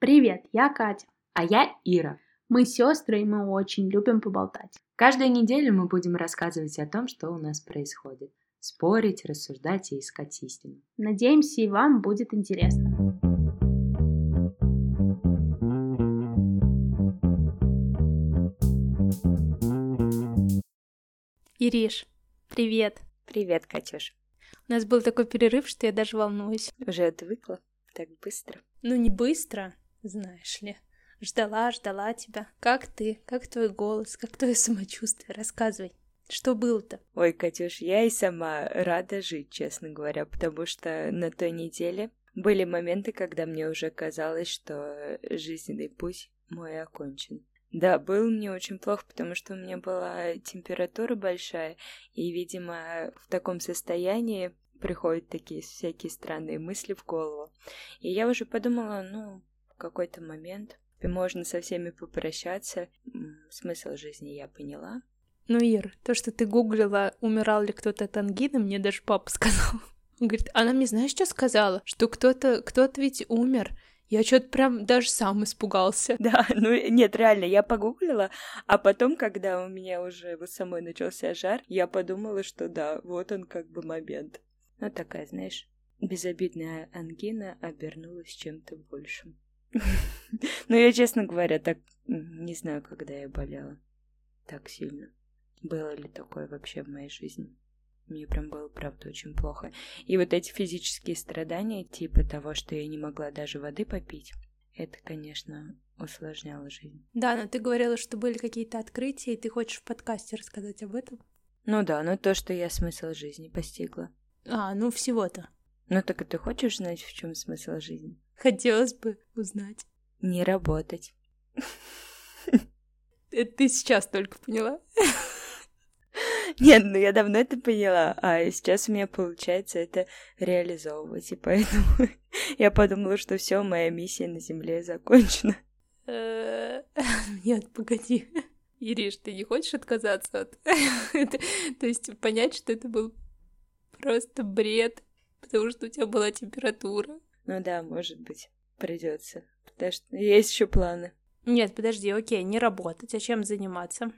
Привет, я Катя. А я Ира. Мы сестры, и мы очень любим поболтать. Каждую неделю мы будем рассказывать о том, что у нас происходит. Спорить, рассуждать и искать истину. Надеемся, и вам будет интересно. Ириш, привет. Привет, Катюш. У нас был такой перерыв, что я даже волнуюсь. Уже отвыкла? Так быстро? Ну, не быстро, знаешь ли. Ждала, ждала тебя. Как ты? Как твой голос? Как твое самочувствие? Рассказывай. Что было-то? Ой, Катюш, я и сама рада жить, честно говоря, потому что на той неделе были моменты, когда мне уже казалось, что жизненный путь мой окончен. Да, был мне очень плохо, потому что у меня была температура большая, и, видимо, в таком состоянии приходят такие всякие странные мысли в голову. И я уже подумала, ну, какой-то момент можно со всеми попрощаться. Смысл жизни я поняла. Ну, Ир, то, что ты гуглила, умирал ли кто-то от ангины, мне даже папа сказал. Он говорит, она мне знаешь, что сказала? Что кто-то, кто-то ведь умер. Я что-то прям даже сам испугался. Да, ну нет, реально, я погуглила, а потом, когда у меня уже вот самой начался жар, я подумала, что да, вот он как бы момент. Ну такая, знаешь, безобидная ангина обернулась чем-то большим. Но я, честно говоря, так не знаю, когда я болела так сильно. Было ли такое вообще в моей жизни? Мне прям было, правда, очень плохо. И вот эти физические страдания, типа того, что я не могла даже воды попить, это, конечно, усложняло жизнь. Да, но ты говорила, что были какие-то открытия, и ты хочешь в подкасте рассказать об этом? Ну да, но то, что я смысл жизни постигла. А, ну всего-то. Ну так и ты хочешь знать, в чем смысл жизни? Хотелось бы узнать. Не работать. Это ты сейчас только поняла? Нет, ну я давно это поняла, а сейчас у меня получается это реализовывать, и поэтому я подумала, что все, моя миссия на Земле закончена. Нет, погоди. Ириш, ты не хочешь отказаться от... То есть понять, что это был просто бред, потому что у тебя была температура. Ну да, может быть, придется. Потому что есть еще планы. Нет, подожди, окей, не работать, а чем заниматься?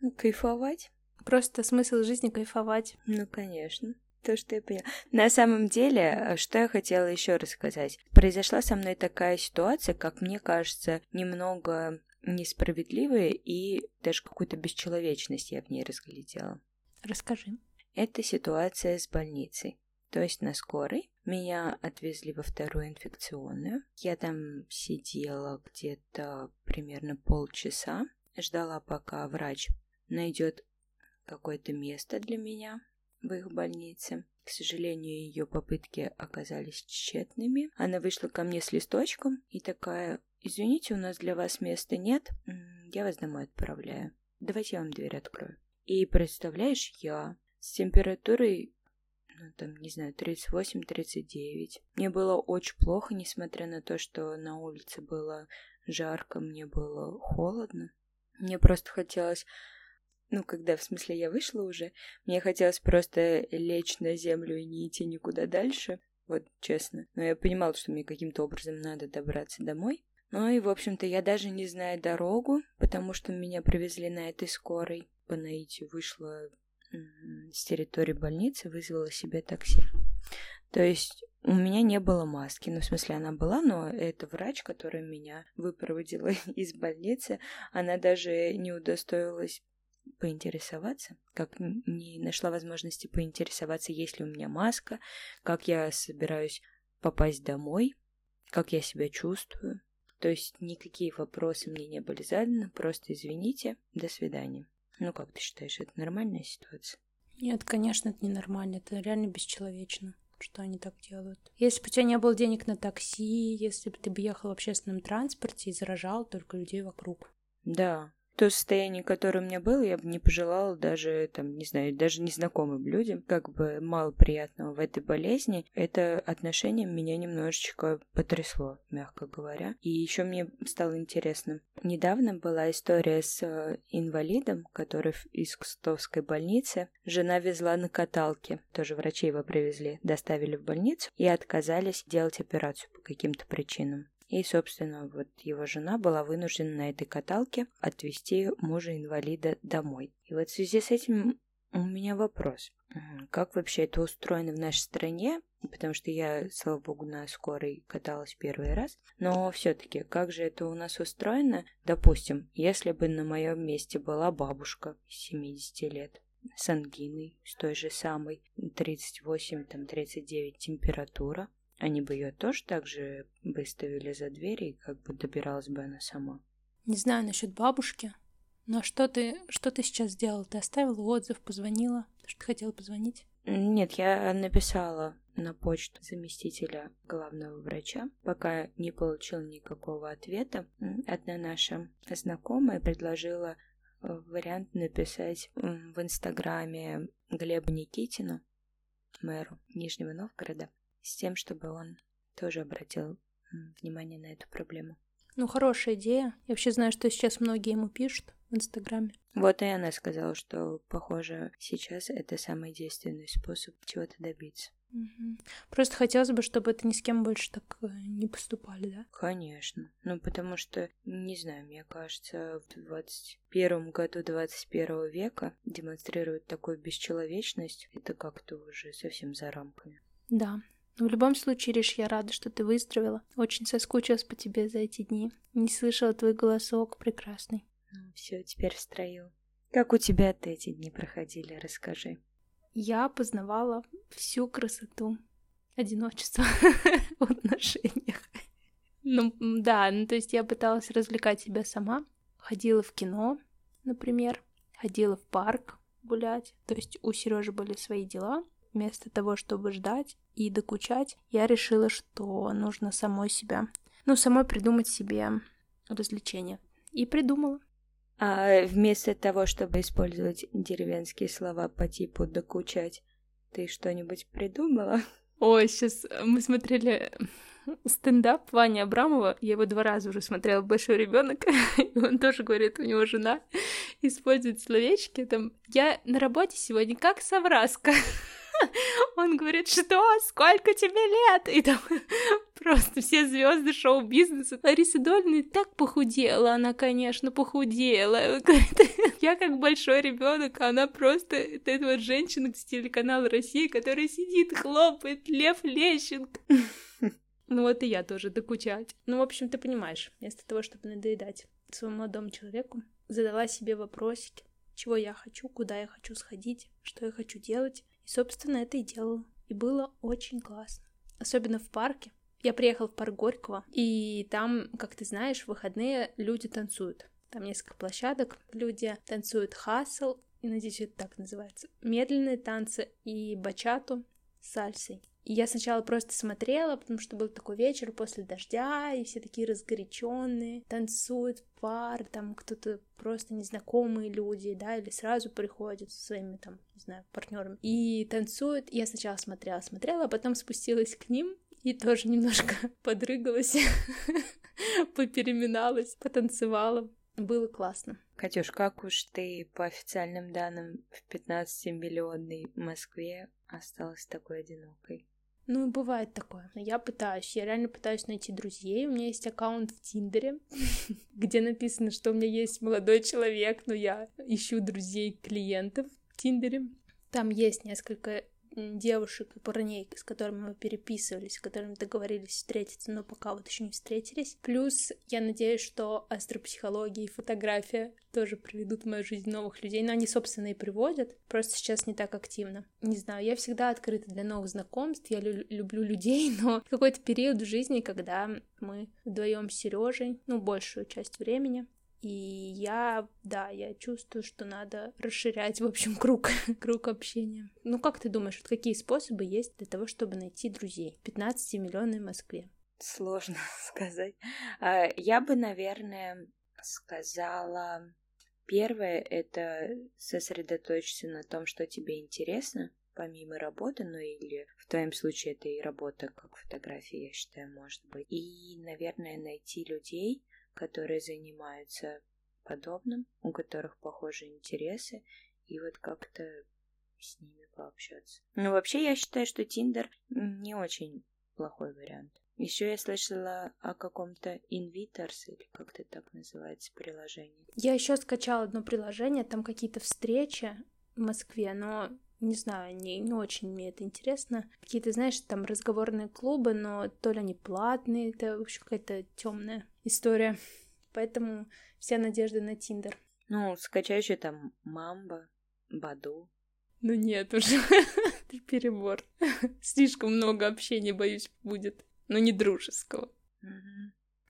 Ну, кайфовать. Просто смысл жизни кайфовать. Ну, конечно. То, что я поняла. На самом деле, что я хотела еще рассказать. Произошла со мной такая ситуация, как мне кажется, немного несправедливая и даже какую-то бесчеловечность я в ней разглядела. Расскажи. Это ситуация с больницей. То есть на скорой меня отвезли во вторую инфекционную. Я там сидела где-то примерно полчаса, ждала, пока врач найдет какое-то место для меня в их больнице. К сожалению, ее попытки оказались тщетными. Она вышла ко мне с листочком и такая, извините, у нас для вас места нет, я вас домой отправляю. Давайте я вам дверь открою. И представляешь, я с температурой, ну там, не знаю, 38-39. Мне было очень плохо, несмотря на то, что на улице было жарко, мне было холодно. Мне просто хотелось ну, когда, в смысле, я вышла уже, мне хотелось просто лечь на землю и не идти никуда дальше, вот честно. Но я понимала, что мне каким-то образом надо добраться домой. Ну и, в общем-то, я даже не знаю дорогу, потому что меня привезли на этой скорой. По наитию вышла с территории больницы, вызвала себе такси. То есть у меня не было маски, ну, в смысле, она была, но это врач, который меня выпроводила из больницы, она даже не удостоилась поинтересоваться, как не нашла возможности поинтересоваться, есть ли у меня маска, как я собираюсь попасть домой, как я себя чувствую. То есть никакие вопросы мне не были заданы, просто извините, до свидания. Ну как ты считаешь, это нормальная ситуация? Нет, конечно, это ненормально, это реально бесчеловечно что они так делают. Если бы у тебя не было денег на такси, если бы ты бы ехал в общественном транспорте и заражал только людей вокруг. Да, то состояние, которое у меня было, я бы не пожелала даже, там, не знаю, даже незнакомым людям, как бы мало приятного в этой болезни. Это отношение меня немножечко потрясло, мягко говоря. И еще мне стало интересно. Недавно была история с э, инвалидом, который из Кустовской больницы. Жена везла на каталке, тоже врачи его привезли, доставили в больницу и отказались делать операцию по каким-то причинам. И, собственно, вот его жена была вынуждена на этой каталке отвезти мужа-инвалида домой. И вот в связи с этим у меня вопрос. Как вообще это устроено в нашей стране? Потому что я, слава богу, на скорой каталась первый раз. Но все-таки, как же это у нас устроено? Допустим, если бы на моем месте была бабушка 70 лет, с ангиной, с той же самой, 38, там, 39 температура, они бы ее тоже так же выставили за дверь, и как бы добиралась бы она сама. Не знаю насчет бабушки, но что ты, что ты сейчас сделала? Ты оставила отзыв, позвонила? Что ты хотела позвонить? Нет, я написала на почту заместителя главного врача, пока не получил никакого ответа. Одна наша знакомая предложила э, вариант написать в Инстаграме Глеба Никитина, мэру Нижнего Новгорода, с тем, чтобы он тоже обратил внимание на эту проблему. Ну, хорошая идея. Я вообще знаю, что сейчас многие ему пишут в Инстаграме. Вот и она сказала, что, похоже, сейчас это самый действенный способ чего-то добиться. Угу. Просто хотелось бы, чтобы это ни с кем больше так э, не поступали, да? Конечно. Ну, потому что, не знаю, мне кажется, в 21 году 21 века демонстрируют такую бесчеловечность, это как-то уже совсем за рамками. Да, но в любом случае, Риш, я рада, что ты выздоровела. Очень соскучилась по тебе за эти дни. Не слышала твой голосок прекрасный. Ну, все, теперь в строю. Как у тебя-то эти дни проходили, расскажи. Я познавала всю красоту одиночества в отношениях. Ну, да, ну то есть я пыталась развлекать себя сама. Ходила в кино, например, ходила в парк гулять. То есть у Сережи были свои дела. Вместо того, чтобы ждать и докучать, я решила, что нужно самой себя, ну, самой придумать себе развлечение. И придумала. А вместо того, чтобы использовать деревенские слова по типу «докучать», ты что-нибудь придумала? Ой, сейчас мы смотрели стендап Вани Абрамова. Я его два раза уже смотрела «Большой ребенок, и он тоже говорит, у него жена использует словечки. Там, я на работе сегодня как совраска. Он говорит, что, сколько тебе лет? И там просто все звезды шоу-бизнеса. Лариса Дольна так похудела, она, конечно, похудела. Я как большой ребенок, а она просто, это вот женщина с телеканала России, которая сидит, хлопает, Лев Лещенко. Ну вот и я тоже докучать. Ну, в общем, ты понимаешь, вместо того, чтобы надоедать своему молодому человеку, задала себе вопросики, чего я хочу, куда я хочу сходить, что я хочу делать. И, собственно, это и делала. И было очень классно. Особенно в парке. Я приехала в парк Горького, и там, как ты знаешь, в выходные люди танцуют. Там несколько площадок, люди танцуют хасл, и надеюсь, это так называется, медленные танцы и бачату с сальсой. Я сначала просто смотрела, потому что был такой вечер после дождя, и все такие разгоряченные, танцуют пар, там кто-то просто незнакомые люди, да, или сразу приходят со своими там, не знаю, партнерами и танцуют. И я сначала смотрела, смотрела, а потом спустилась к ним и тоже немножко подрыгалась, попереминалась, потанцевала. Было классно. Катюш, как уж ты по официальным данным в 15-миллионной Москве осталась такой одинокой? Ну, бывает такое. Но я пытаюсь. Я реально пытаюсь найти друзей. У меня есть аккаунт в Тиндере, где написано, что у меня есть молодой человек, но я ищу друзей клиентов в Тиндере. Там есть несколько девушек и парней, с которыми мы переписывались, с которыми договорились встретиться, но пока вот еще не встретились. Плюс я надеюсь, что астропсихология и фотография тоже приведут в мою жизнь новых людей, но они, собственно, и приводят, просто сейчас не так активно. Не знаю, я всегда открыта для новых знакомств, я лю- люблю людей, но какой-то период в жизни, когда мы вдвоем с Сережей, ну, большую часть времени, и я, да, я чувствую, что надо расширять, в общем, круг, круг общения. Ну, как ты думаешь, вот какие способы есть для того, чтобы найти друзей в 15-миллионной Москве? Сложно сказать. А, я бы, наверное, сказала... Первое — это сосредоточиться на том, что тебе интересно, помимо работы, ну или в твоем случае это и работа как фотография, я считаю, может быть. И, наверное, найти людей, которые занимаются подобным, у которых похожие интересы, и вот как-то с ними пообщаться. Ну, вообще, я считаю, что Тиндер не очень плохой вариант. Еще я слышала о каком-то Invitors, или как это так называется, приложении. Я еще скачала одно приложение, там какие-то встречи в Москве, но не знаю, не, не очень мне это интересно. Какие-то, знаешь, там разговорные клубы, но то ли они платные, это вообще какая-то темная история. Поэтому вся надежда на Тиндер. Ну, скачай еще там Мамба, Баду. Ну нет уже, перебор. Слишком много общения, боюсь, будет но не дружеского.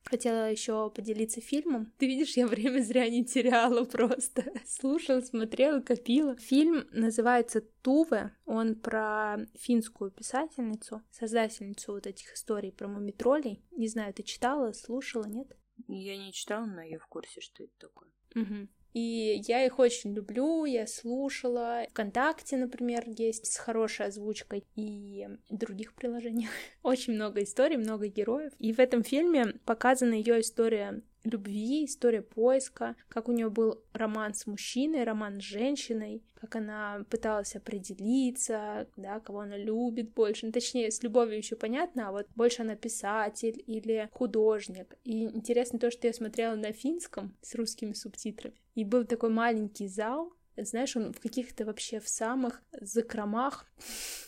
Хотела еще поделиться фильмом. Ты видишь, я время зря не теряла просто. Слушала, смотрела, копила. Фильм называется Туве. Он про финскую писательницу, создательницу вот этих историй про мумитролей. Не знаю, ты читала, слушала, нет? Я не читала, но я в курсе, что это такое. Угу. И я их очень люблю, я слушала. Вконтакте, например, есть с хорошей озвучкой и других приложениях. Очень много историй, много героев. И в этом фильме показана ее история любви, история поиска, как у нее был роман с мужчиной, роман с женщиной, как она пыталась определиться, да, кого она любит больше. Ну, точнее, с любовью еще понятно, а вот больше она писатель или художник. И интересно то, что я смотрела на финском с русскими субтитрами. И был такой маленький зал, знаешь, он в каких-то вообще в самых закромах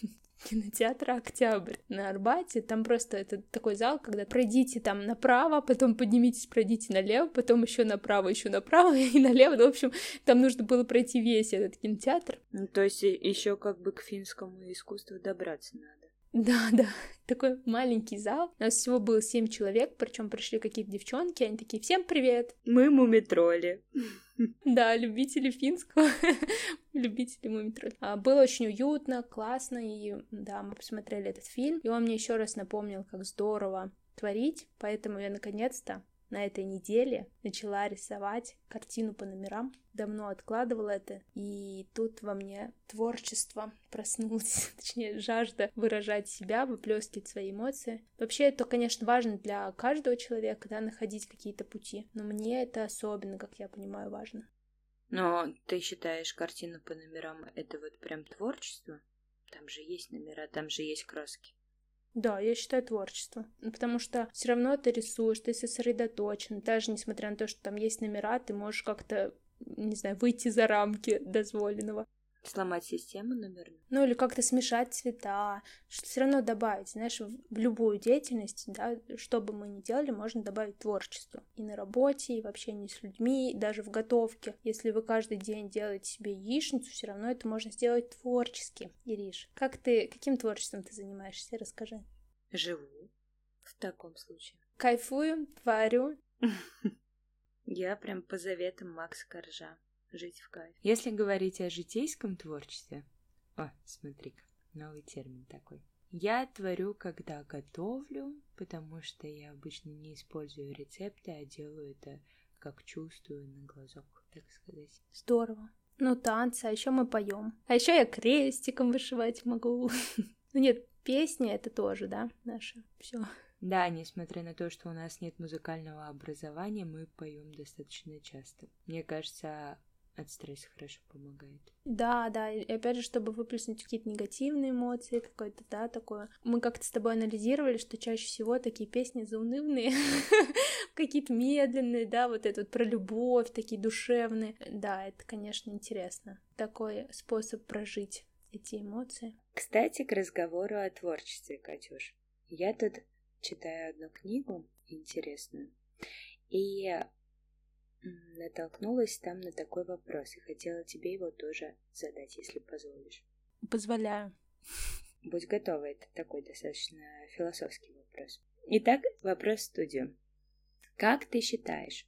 кинотеатра «Октябрь» на Арбате. Там просто это такой зал, когда пройдите там направо, потом поднимитесь, пройдите налево, потом еще направо, еще направо и налево. Ну, в общем, там нужно было пройти весь этот кинотеатр. Ну, то есть еще как бы к финскому искусству добраться надо. Да, да, такой маленький зал. У нас всего было семь человек, причем пришли какие-то девчонки, они такие, всем привет. Мы мумитроли. Да, любители финского, любители мумитроли. А, было очень уютно, классно, и да, мы посмотрели этот фильм, и он мне еще раз напомнил, как здорово творить, поэтому я наконец-то на этой неделе начала рисовать картину по номерам. Давно откладывала это, и тут во мне творчество проснулось, точнее, жажда выражать себя, выплескивать свои эмоции. Вообще, это, конечно, важно для каждого человека, да, находить какие-то пути, но мне это особенно, как я понимаю, важно. Но ты считаешь картину по номерам это вот прям творчество? Там же есть номера, там же есть краски. Да, я считаю творчество. Ну, потому что все равно ты рисуешь, ты сосредоточен. Даже несмотря на то, что там есть номера, ты можешь как-то, не знаю, выйти за рамки дозволенного. Сломать систему номерную. Ну или как-то смешать цвета, все равно добавить, знаешь, в любую деятельность, да, что бы мы ни делали, можно добавить творчество. И на работе, и в общении с людьми, и даже в готовке. Если вы каждый день делаете себе яичницу, все равно это можно сделать творчески. Ириш, как ты, каким творчеством ты занимаешься? Расскажи. Живу в таком случае. Кайфую, творю. Я прям по заветам Макса Коржа жить в кайф. Если говорить о житейском творчестве... О, смотри-ка, новый термин такой. Я творю, когда готовлю, потому что я обычно не использую рецепты, а делаю это как чувствую на глазок, так сказать. Здорово. Ну, танцы, а еще мы поем. А еще я крестиком вышивать могу. Ну нет, песни это тоже, да, наше все. Да, несмотря на то, что у нас нет музыкального образования, мы поем достаточно часто. Мне кажется, от стресса хорошо помогает. Да, да, и опять же, чтобы выплеснуть какие-то негативные эмоции, какое-то, да, такое. Мы как-то с тобой анализировали, что чаще всего такие песни заунывные, какие-то медленные, да, вот это вот про любовь, такие душевные. Да, это, конечно, интересно. Такой способ прожить эти эмоции. Кстати, к разговору о творчестве, Катюш. Я тут читаю одну книгу интересную, и натолкнулась там на такой вопрос и хотела тебе его тоже задать, если позволишь. Позволяю. Будь готова, это такой достаточно философский вопрос. Итак, вопрос в студию. Как ты считаешь?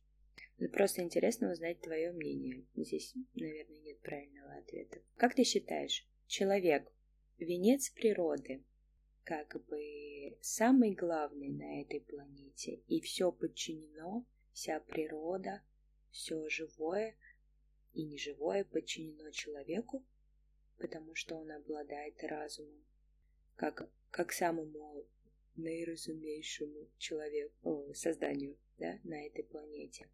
Ну, просто интересно узнать твое мнение. Здесь, наверное, нет правильного ответа. Как ты считаешь, человек — венец природы, как бы самый главный на этой планете, и все подчинено, вся природа — все живое и неживое подчинено человеку, потому что он обладает разумом, как, как самому наиразумейшему человеку, созданию да, на этой планете.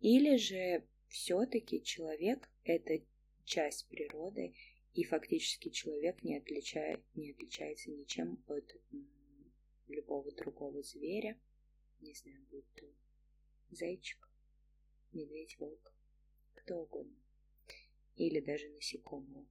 Или же все-таки человек — это часть природы, и фактически человек не, отличает, не отличается ничем от любого другого зверя, не знаю, будь то зайчик, медведь, волк, кто угодно, или даже насекомого.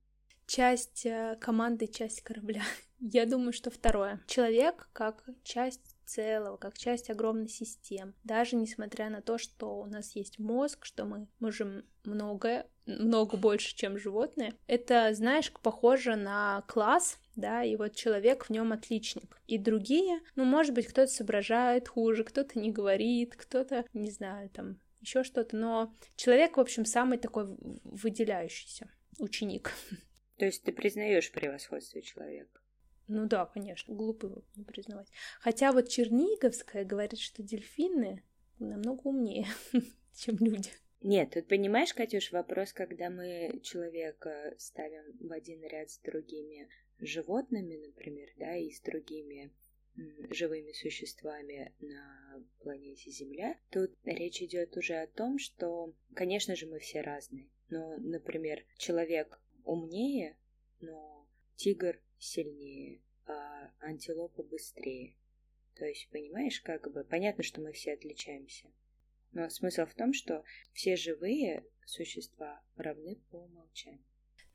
Часть э, команды, часть корабля. Я думаю, что второе. Человек как часть целого, как часть огромной системы. Даже несмотря на то, что у нас есть мозг, что мы можем многое, много больше, чем животные, это, знаешь, похоже на класс, да, и вот человек в нем отличник. И другие, ну, может быть, кто-то соображает хуже, кто-то не говорит, кто-то, не знаю, там, еще что-то, но человек, в общем, самый такой выделяющийся ученик. То есть ты признаешь превосходство человека? Ну да, конечно, глупо не признавать. Хотя вот Черниговская говорит, что дельфины намного умнее, чем люди. Нет, тут понимаешь, Катюш, вопрос, когда мы человека ставим в один ряд с другими животными, например, да, и с другими живыми существами на планете Земля, тут речь идет уже о том, что, конечно же, мы все разные. Но, например, человек умнее, но тигр сильнее, а антилопа быстрее. То есть, понимаешь, как бы понятно, что мы все отличаемся. Но смысл в том, что все живые существа равны по умолчанию.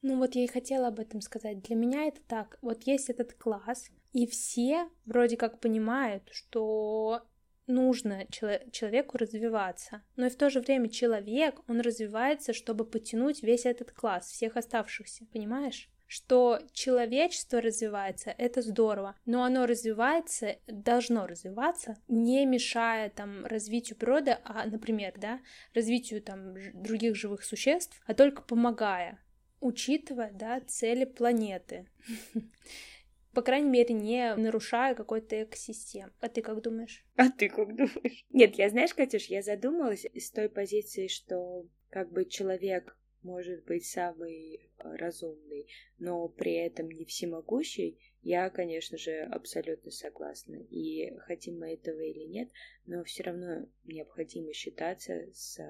Ну вот я и хотела об этом сказать. Для меня это так. Вот есть этот класс, и все вроде как понимают, что нужно человеку развиваться. Но и в то же время человек, он развивается, чтобы потянуть весь этот класс, всех оставшихся, понимаешь? что человечество развивается, это здорово, но оно развивается, должно развиваться, не мешая там развитию природы, а, например, да, развитию там других живых существ, а только помогая, учитывая, да, цели планеты. По крайней мере, не нарушая какой-то экосистем. А ты как думаешь? А ты как думаешь? Нет, я знаешь, Катюш, я задумалась с той позиции, что как бы человек может быть самый разумный, но при этом не всемогущий, я, конечно же, абсолютно согласна. И хотим мы этого или нет, но все равно необходимо считаться с,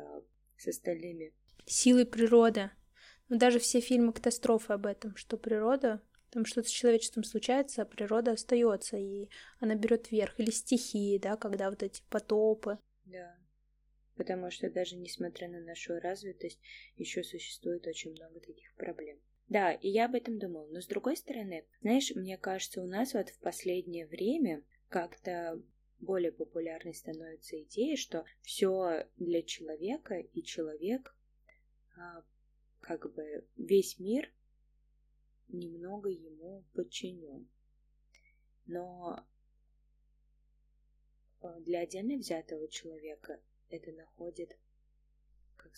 с остальными. Силой природы. Ну, даже все фильмы катастрофы об этом, что природа, там что-то с человечеством случается, а природа остается, и она берет верх. Или стихии, да, когда вот эти потопы. Да потому что даже несмотря на нашу развитость, еще существует очень много таких проблем. Да, и я об этом думала. Но с другой стороны, знаешь, мне кажется, у нас вот в последнее время как-то более популярной становится идея, что все для человека, и человек, а, как бы весь мир немного ему подчинен. Но а, для отдельно взятого человека это находит, как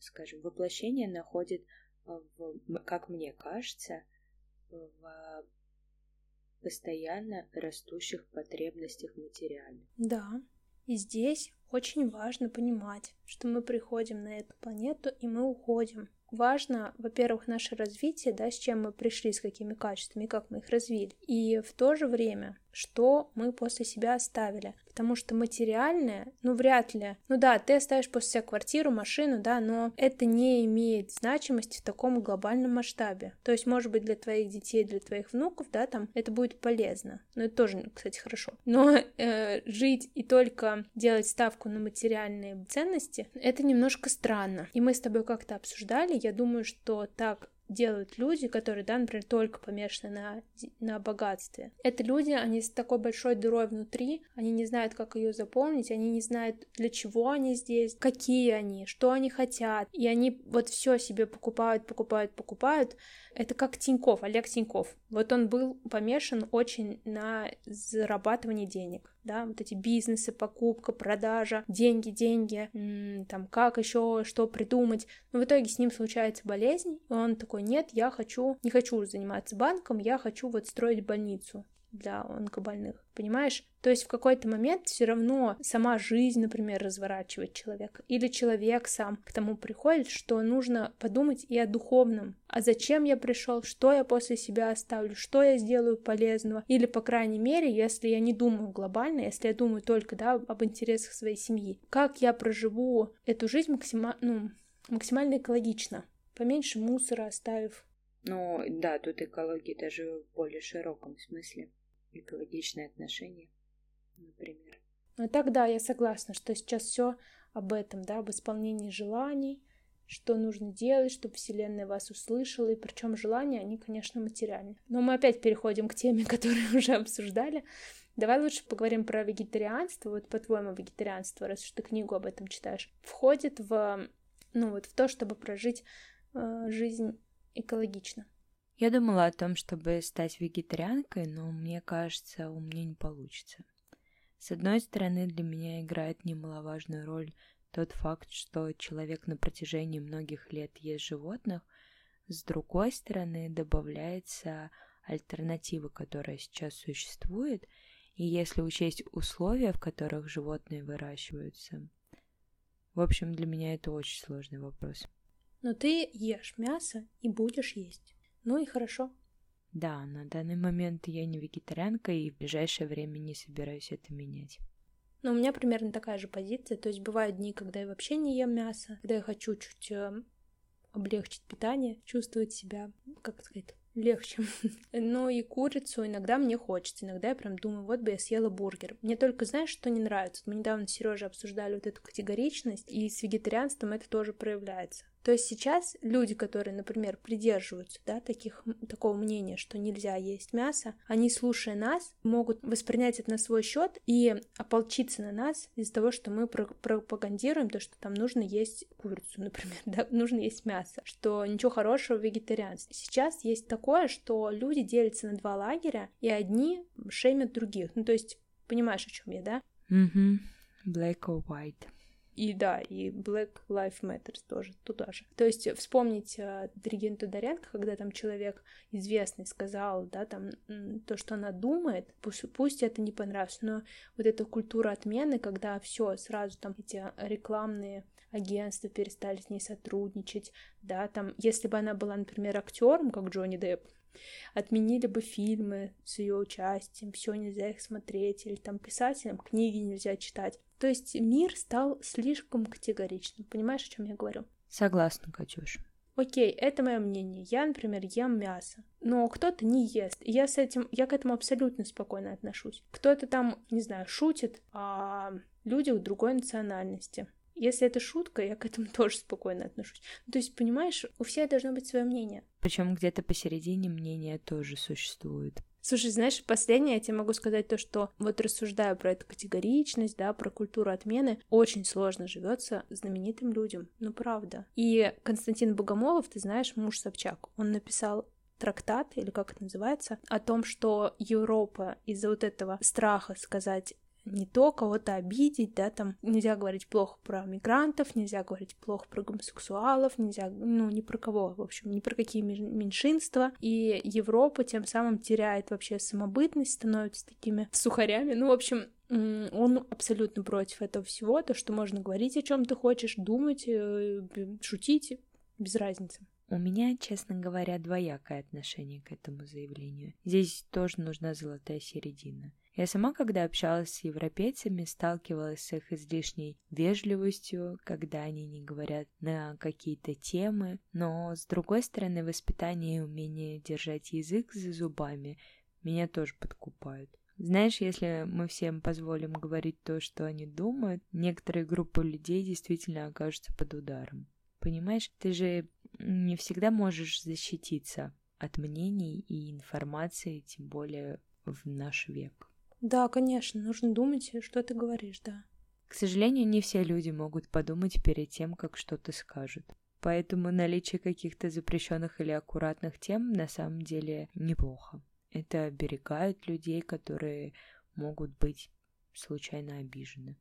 скажем, воплощение находит, а, в, как мне кажется, в постоянно растущих потребностях материальных. Да, и здесь очень важно понимать, что мы приходим на эту планету и мы уходим важно, во-первых, наше развитие, да, с чем мы пришли, с какими качествами, как мы их развили, и в то же время, что мы после себя оставили. Потому что материальное, ну, вряд ли. Ну да, ты оставишь после себя квартиру, машину, да, но это не имеет значимости в таком глобальном масштабе. То есть, может быть, для твоих детей, для твоих внуков, да, там это будет полезно. Но это тоже, кстати, хорошо. Но э, жить и только делать ставку на материальные ценности, это немножко странно. И мы с тобой как-то обсуждали, я думаю, что так делают люди, которые, да, например, только помешаны на, на богатстве. Это люди, они с такой большой дырой внутри, они не знают, как ее заполнить, они не знают, для чего они здесь, какие они, что они хотят, и они вот все себе покупают, покупают, покупают. Это как Тиньков, Олег Тиньков. Вот он был помешан очень на зарабатывании денег да, вот эти бизнесы, покупка, продажа, деньги, деньги, там, как еще что придумать. Но в итоге с ним случается болезнь, и он такой, нет, я хочу, не хочу заниматься банком, я хочу вот строить больницу для онкобольных, понимаешь? То есть в какой-то момент все равно сама жизнь, например, разворачивает человека. Или человек сам к тому приходит, что нужно подумать и о духовном. А зачем я пришел, что я после себя оставлю, что я сделаю полезного. Или, по крайней мере, если я не думаю глобально, если я думаю только да, об интересах своей семьи, как я проживу эту жизнь максима... ну, максимально экологично, поменьше мусора оставив. Ну, да, тут экология даже в более широком смысле экологичные отношения. например. Ну так да, я согласна, что сейчас все об этом, да, об исполнении желаний, что нужно делать, чтобы Вселенная вас услышала, и причем желания, они, конечно, материальны. Но мы опять переходим к теме, которую уже обсуждали. Давай лучше поговорим про вегетарианство. Вот по-твоему, вегетарианство, раз уж ты книгу об этом читаешь, входит в, ну вот в то, чтобы прожить э, жизнь экологично. Я думала о том, чтобы стать вегетарианкой, но мне кажется, у меня не получится. С одной стороны, для меня играет немаловажную роль тот факт, что человек на протяжении многих лет ест животных, с другой стороны добавляется альтернатива, которая сейчас существует, и если учесть условия, в которых животные выращиваются. В общем, для меня это очень сложный вопрос. Но ты ешь мясо и будешь есть. Ну и хорошо. Да, на данный момент я не вегетарианка и в ближайшее время не собираюсь это менять. Но у меня примерно такая же позиция. То есть бывают дни, когда я вообще не ем мясо, когда я хочу чуть э, облегчить питание, чувствовать себя, как сказать, легче. Но и курицу иногда мне хочется. Иногда я прям думаю, вот бы я съела бургер. Мне только, знаешь, что не нравится? Мы недавно с Сережей обсуждали вот эту категоричность, и с вегетарианством это тоже проявляется. То есть сейчас люди, которые, например, придерживаются да, таких, такого мнения, что нельзя есть мясо, они, слушая нас, могут воспринять это на свой счет и ополчиться на нас из-за того, что мы пропагандируем то, что там нужно есть курицу, например, да, нужно есть мясо, что ничего хорошего в вегетарианстве. Сейчас есть такое, что люди делятся на два лагеря, и одни шеймят других. Ну, то есть, понимаешь, о чем я, да? Mm-hmm. Black or white. И да, и Black Lives Matter тоже туда же. То есть вспомнить э, Регину Тодоренко, когда там человек известный сказал, да, там то, что она думает, пусть, пусть это не понравится, но вот эта культура отмены, когда все сразу там эти рекламные агентства перестали с ней сотрудничать, да, там, если бы она была, например, актером, как Джонни Депп, отменили бы фильмы с ее участием, все нельзя их смотреть, или там писателям книги нельзя читать. То есть мир стал слишком категоричным. Понимаешь, о чем я говорю? Согласна, Катюш. Окей, это мое мнение. Я, например, ем мясо, но кто-то не ест. И я с этим, я к этому абсолютно спокойно отношусь. Кто-то там, не знаю, шутит, а люди у другой национальности. Если это шутка, я к этому тоже спокойно отношусь. Ну, то есть, понимаешь, у всех должно быть свое мнение. Причем где-то посередине мнение тоже существует. Слушай, знаешь, последнее я тебе могу сказать то, что вот рассуждая про эту категоричность, да, про культуру отмены, очень сложно живется знаменитым людям, ну правда. И Константин Богомолов, ты знаешь, муж Собчак, он написал трактат, или как это называется, о том, что Европа из-за вот этого страха сказать не то кого-то обидеть, да, там нельзя говорить плохо про мигрантов, нельзя говорить плохо про гомосексуалов, нельзя, ну, ни про кого, в общем, ни про какие меньшинства, и Европа тем самым теряет вообще самобытность, становится такими сухарями, ну, в общем, он абсолютно против этого всего, то, что можно говорить о чем ты хочешь, думать, э, шутить, без разницы. У меня, честно говоря, двоякое отношение к этому заявлению. Здесь тоже нужна золотая середина. Я сама, когда общалась с европейцами, сталкивалась с их излишней вежливостью, когда они не говорят на какие-то темы, но, с другой стороны, воспитание и умение держать язык за зубами меня тоже подкупают. Знаешь, если мы всем позволим говорить то, что они думают, некоторые группы людей действительно окажутся под ударом. Понимаешь, ты же не всегда можешь защититься от мнений и информации, тем более в наш век. Да, конечно, нужно думать, что ты говоришь, да. К сожалению, не все люди могут подумать перед тем, как что-то скажут. Поэтому наличие каких-то запрещенных или аккуратных тем на самом деле неплохо. Это оберегает людей, которые могут быть случайно обижены.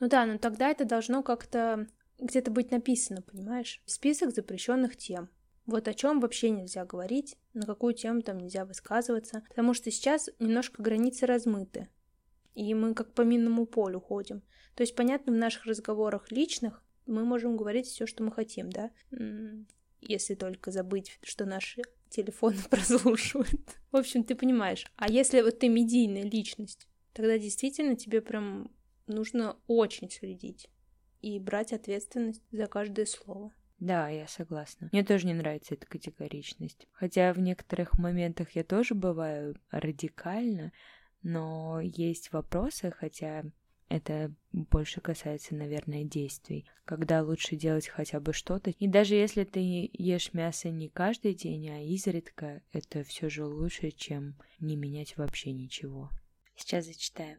Ну да, но тогда это должно как-то где-то быть написано, понимаешь? Список запрещенных тем. Вот о чем вообще нельзя говорить, на какую тему там нельзя высказываться, потому что сейчас немножко границы размыты, и мы как по минному полю ходим. То есть, понятно, в наших разговорах личных мы можем говорить все, что мы хотим, да, если только забыть, что наши телефоны прослушивают. В общем, ты понимаешь. А если вот ты медийная личность, тогда действительно тебе прям нужно очень следить и брать ответственность за каждое слово. Да, я согласна. Мне тоже не нравится эта категоричность. Хотя в некоторых моментах я тоже бываю радикально, Но есть вопросы, хотя это больше касается, наверное, действий, когда лучше делать хотя бы что-то. И даже если ты ешь мясо не каждый день, а изредка, это все же лучше, чем не менять вообще ничего. Сейчас зачитаю.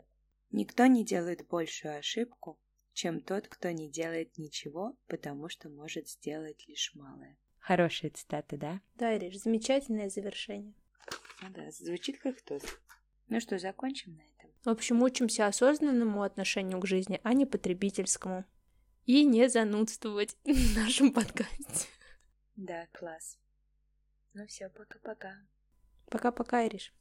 Никто не делает большую ошибку, чем тот, кто не делает ничего, потому что может сделать лишь малое. Хорошая цитата, да? Да, Ириш, замечательное завершение. Ну да, звучит как тост. Ну что, закончим на этом? В общем, учимся осознанному отношению к жизни, а не потребительскому. И не занудствовать в нашем подкасте. Да, класс. Ну все, пока-пока. Пока-пока, Ириш.